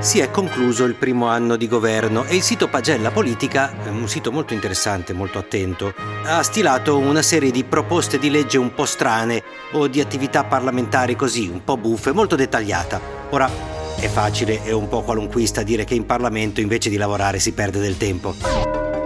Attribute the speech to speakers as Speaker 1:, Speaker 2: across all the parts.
Speaker 1: Si è concluso il primo anno di governo e il sito Pagella Politica, un sito molto interessante, molto attento, ha stilato una serie di proposte di legge un po' strane o di attività parlamentari così, un po' buffe, molto dettagliata. Ora, è facile e un po' qualunquista dire che in Parlamento invece di lavorare si perde del tempo.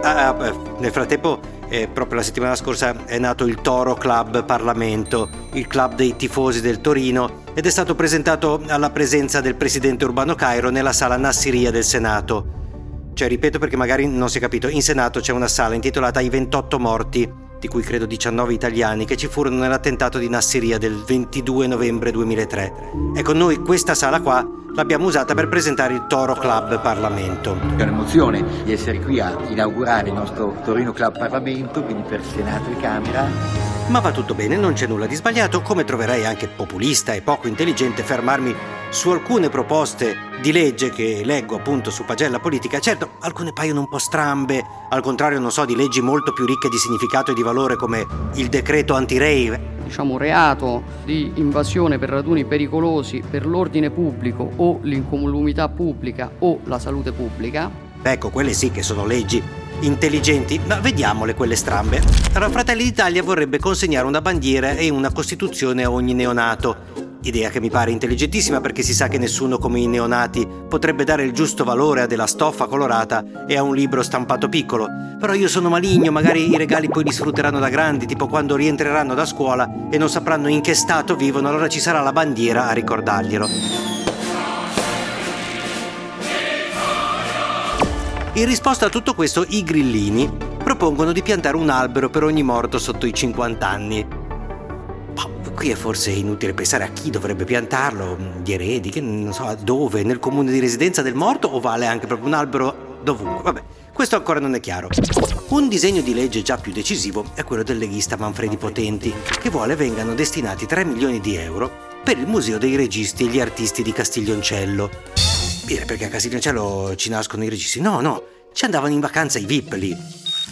Speaker 1: Ah, ah nel frattempo, eh, proprio la settimana scorsa è nato il Toro Club Parlamento, il club dei tifosi del Torino, ed è stato presentato alla presenza del presidente Urbano Cairo nella sala Nassiria del Senato. Cioè, ripeto perché magari non si è capito, in Senato c'è una sala intitolata I 28 morti, di cui credo 19 italiani, che ci furono nell'attentato di Nassiria del 22 novembre 2003. Ecco, noi questa sala qua l'abbiamo usata per presentare il Toro Club Parlamento.
Speaker 2: È un'emozione di essere qui a inaugurare il nostro Torino Club Parlamento, quindi per Senato e Camera
Speaker 1: ma va tutto bene, non c'è nulla di sbagliato, come troverei anche populista e poco intelligente fermarmi su alcune proposte di legge che leggo appunto su pagella politica. Certo, alcune paiono un po' strambe, al contrario, non so, di leggi molto più ricche di significato e di valore come il decreto anti-rave.
Speaker 3: Diciamo reato di invasione per raduni pericolosi per l'ordine pubblico o l'incolumità pubblica o la salute pubblica.
Speaker 1: Ecco, quelle sì che sono leggi intelligenti, ma vediamole quelle strambe. Allora, Fratelli d'Italia vorrebbe consegnare una bandiera e una costituzione a ogni neonato. Idea che mi pare intelligentissima perché si sa che nessuno come i neonati potrebbe dare il giusto valore a della stoffa colorata e a un libro stampato piccolo. Però io sono maligno, magari i regali poi li sfrutteranno da grandi, tipo quando rientreranno da scuola e non sapranno in che stato vivono, allora ci sarà la bandiera a ricordarglielo. In risposta a tutto questo, i grillini propongono di piantare un albero per ogni morto sotto i 50 anni. Qui è forse inutile pensare a chi dovrebbe piantarlo, gli eredi, che non so dove, nel comune di residenza del morto o vale anche proprio un albero dovunque. Vabbè, questo ancora non è chiaro. Un disegno di legge già più decisivo è quello del leghista Manfredi Potenti, che vuole vengano destinati 3 milioni di euro per il Museo dei Registi e gli Artisti di Castiglioncello dire perché a Castiglioncello ci nascono i registi. No, no, ci andavano in vacanza i VIP lì.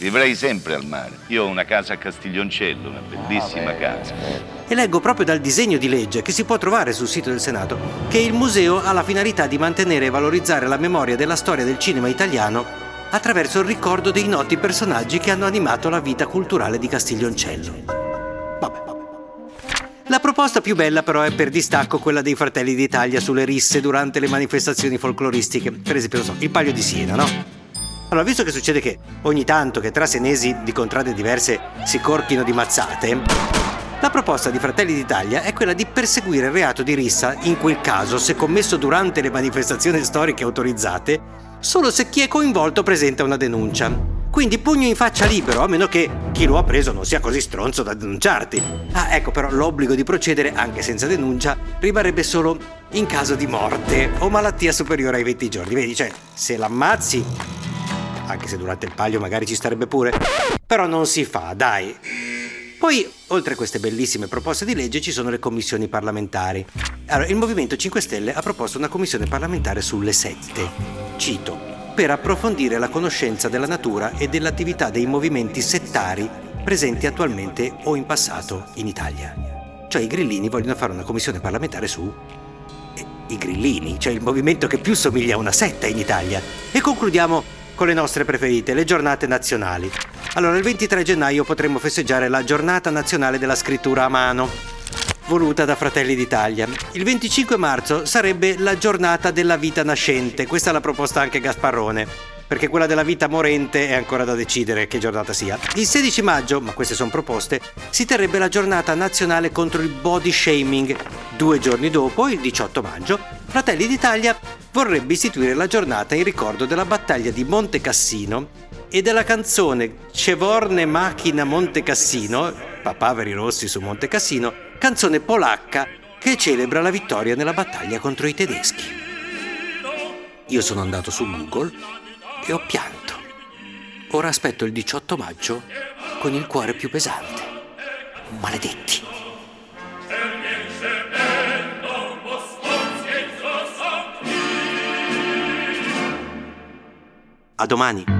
Speaker 4: Vivrei sempre al mare. Io ho una casa a Castiglioncello, una bellissima ah, casa.
Speaker 1: E leggo proprio dal disegno di legge che si può trovare sul sito del Senato che il museo ha la finalità di mantenere e valorizzare la memoria della storia del cinema italiano attraverso il ricordo dei noti personaggi che hanno animato la vita culturale di Castiglioncello. La proposta più bella però è per distacco quella dei Fratelli d'Italia sulle risse durante le manifestazioni folcloristiche, per esempio, so, il Palio di Siena, no? Allora, visto che succede che ogni tanto che tra senesi di contrade diverse si corchino di mazzate, la proposta di Fratelli d'Italia è quella di perseguire il reato di rissa, in quel caso se commesso durante le manifestazioni storiche autorizzate, solo se chi è coinvolto presenta una denuncia. Quindi pugno in faccia libero, a meno che chi lo ha preso non sia così stronzo da denunciarti. Ah, ecco però l'obbligo di procedere anche senza denuncia rimarrebbe solo in caso di morte o malattia superiore ai 20 giorni. Vedi, cioè, se l'ammazzi, anche se durante il paglio magari ci starebbe pure, però non si fa, dai. Poi, oltre a queste bellissime proposte di legge, ci sono le commissioni parlamentari. Allora, il Movimento 5 Stelle ha proposto una commissione parlamentare sulle sette. Cito per approfondire la conoscenza della natura e dell'attività dei movimenti settari presenti attualmente o in passato in Italia. Cioè i grillini vogliono fare una commissione parlamentare su eh, i grillini, cioè il movimento che più somiglia a una setta in Italia. E concludiamo con le nostre preferite, le giornate nazionali. Allora, il 23 gennaio potremmo festeggiare la giornata nazionale della scrittura a mano voluta da Fratelli d'Italia. Il 25 marzo sarebbe la giornata della vita nascente, questa l'ha proposta anche Gasparrone. Perché quella della vita morente è ancora da decidere che giornata sia. Il 16 maggio, ma queste sono proposte, si terrebbe la giornata nazionale contro il body shaming. Due giorni dopo, il 18 maggio, Fratelli d'Italia vorrebbe istituire la giornata in ricordo della battaglia di Monte Cassino e della canzone Cevorne Macchina Monte Cassino, Papaveri Rossi su Monte Cassino, canzone polacca che celebra la vittoria nella battaglia contro i tedeschi. Io sono andato su Google e ho pianto. Ora aspetto il 18 maggio con il cuore più pesante. Maledetti. A domani.